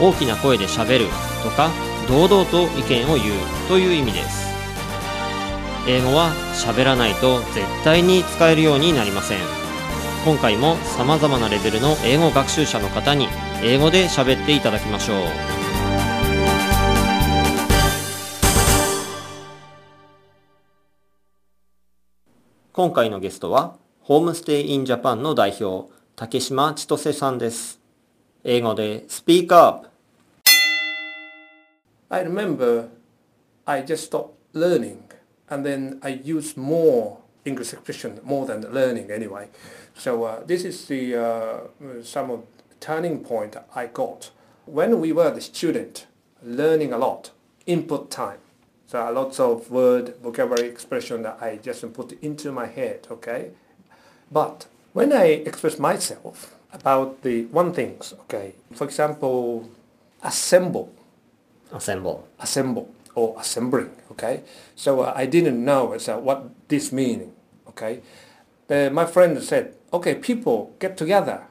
大きな声でしゃべるとか堂々と意見を言うという意味です。英語は喋らないと絶対に使えるようになりません。今回も様々なレベルの英語学習者の方に英語で喋っていただきましょう。今回のゲストはホームステイインジャパンの代表竹島千歳さんです。英語でスピークアップ。I remember I just stopped learning and then I used more English expression more than learning anyway. So uh, this is the uh, some of turning point I got when we were the student learning a lot input time. So a lots of word vocabulary expression that I just put into my head. Okay, but when I express myself about the one things, okay, for example, assemble assemble. Assemble or assembling okay? So uh, i didn't know so what this meaning okay? Uh, my friend said okay people get together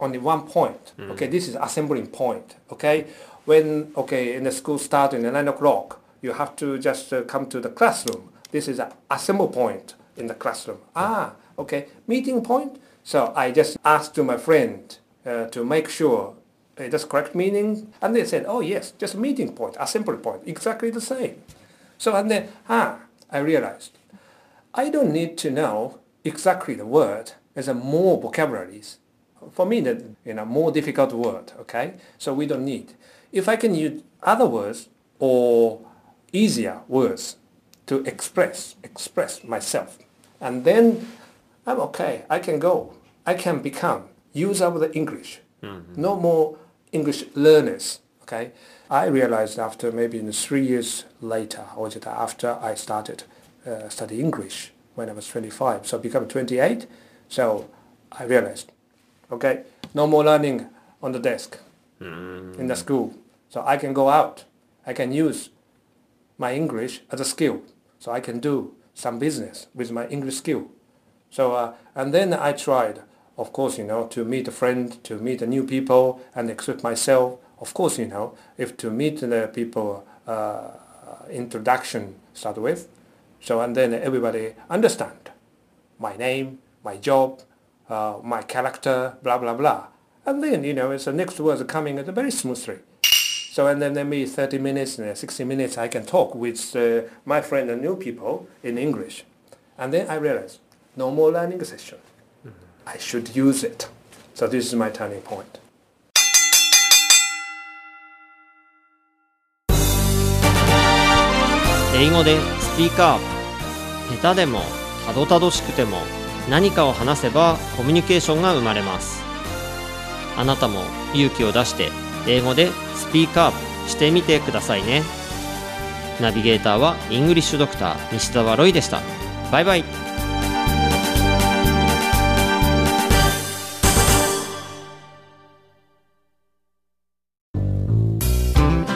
on the one point. Okay this is assembling point okay? When okay in the school start in the nine o'clock you have to just uh, come to the classroom. This is an assemble point in the classroom. Ah okay meeting point? So i just asked to my friend uh, to make sure it does correct meaning? And they said, oh yes, just meeting point, a simple point, exactly the same. So and then, ah, I realized, I don't need to know exactly the word. There's a more vocabularies. For me, that you know, more difficult word, okay? So we don't need. If I can use other words or easier words to express, express myself, and then I'm okay. I can go. I can become user of the English. No more English learners. Okay, I realized after maybe in three years later, or just after I started uh, study English when I was 25, so become 28. So I realized, okay, no more learning on the desk in the school. So I can go out. I can use my English as a skill. So I can do some business with my English skill. So uh, and then I tried, of course, you know, to meet a friend, to meet new people, and express myself. Of course, you know, if to meet the people, uh, introduction start with. So and then everybody understand my name, my job, uh, my character, blah blah blah. And then you know, it's the next words coming at very smoothly. So and then maybe 30 minutes, uh, 60 minutes, I can talk with uh, my friend and new people in English. And then I realize, no more learning session. I should use it. So this is my turning point. 英語でスピーカー下手でもたどたどしくても何かを話せばコミュニケーションが生まれます。あなたも勇気を出して英語でスピーカーしてみてくださいね。ナビゲーターはイングリッシュドクター西澤ロイでした。バイバイ。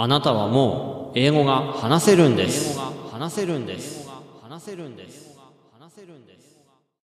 あなたはもう英語が話せるんです。話せるんです。話せるんです。話せるんです